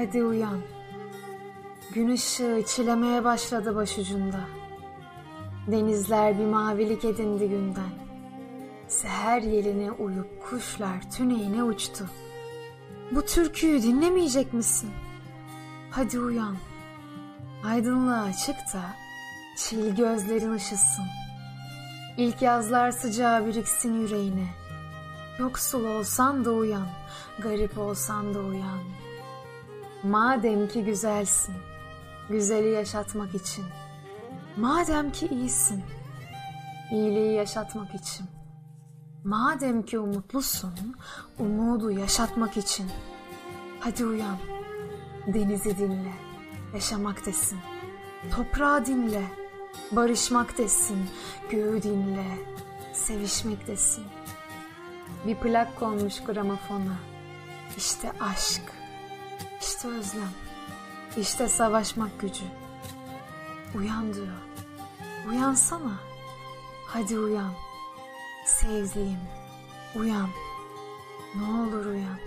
Hadi uyan. Gün ışığı çilemeye başladı başucunda. Denizler bir mavilik edindi günden. Seher yeline uyup kuşlar tüneyine uçtu. Bu türküyü dinlemeyecek misin? Hadi uyan. Aydınlığa çık da çil gözlerin ışısın. İlk yazlar sıcağı biriksin yüreğine. Yoksul olsan da uyan, garip olsan da uyan. Madem ki güzelsin, güzeli yaşatmak için. Madem ki iyisin, iyiliği yaşatmak için. Madem ki umutlusun, umudu yaşatmak için. Hadi uyan, denizi dinle, yaşamak desin. Toprağı dinle, barışmak desin. Göğü dinle, sevişmek desin. Bir plak konmuş gramofona. İşte aşk, işte özlem, işte savaşmak gücü. Uyan diyor. Uyansana. Hadi uyan. Sevdiğim, uyan. Ne olur uyan.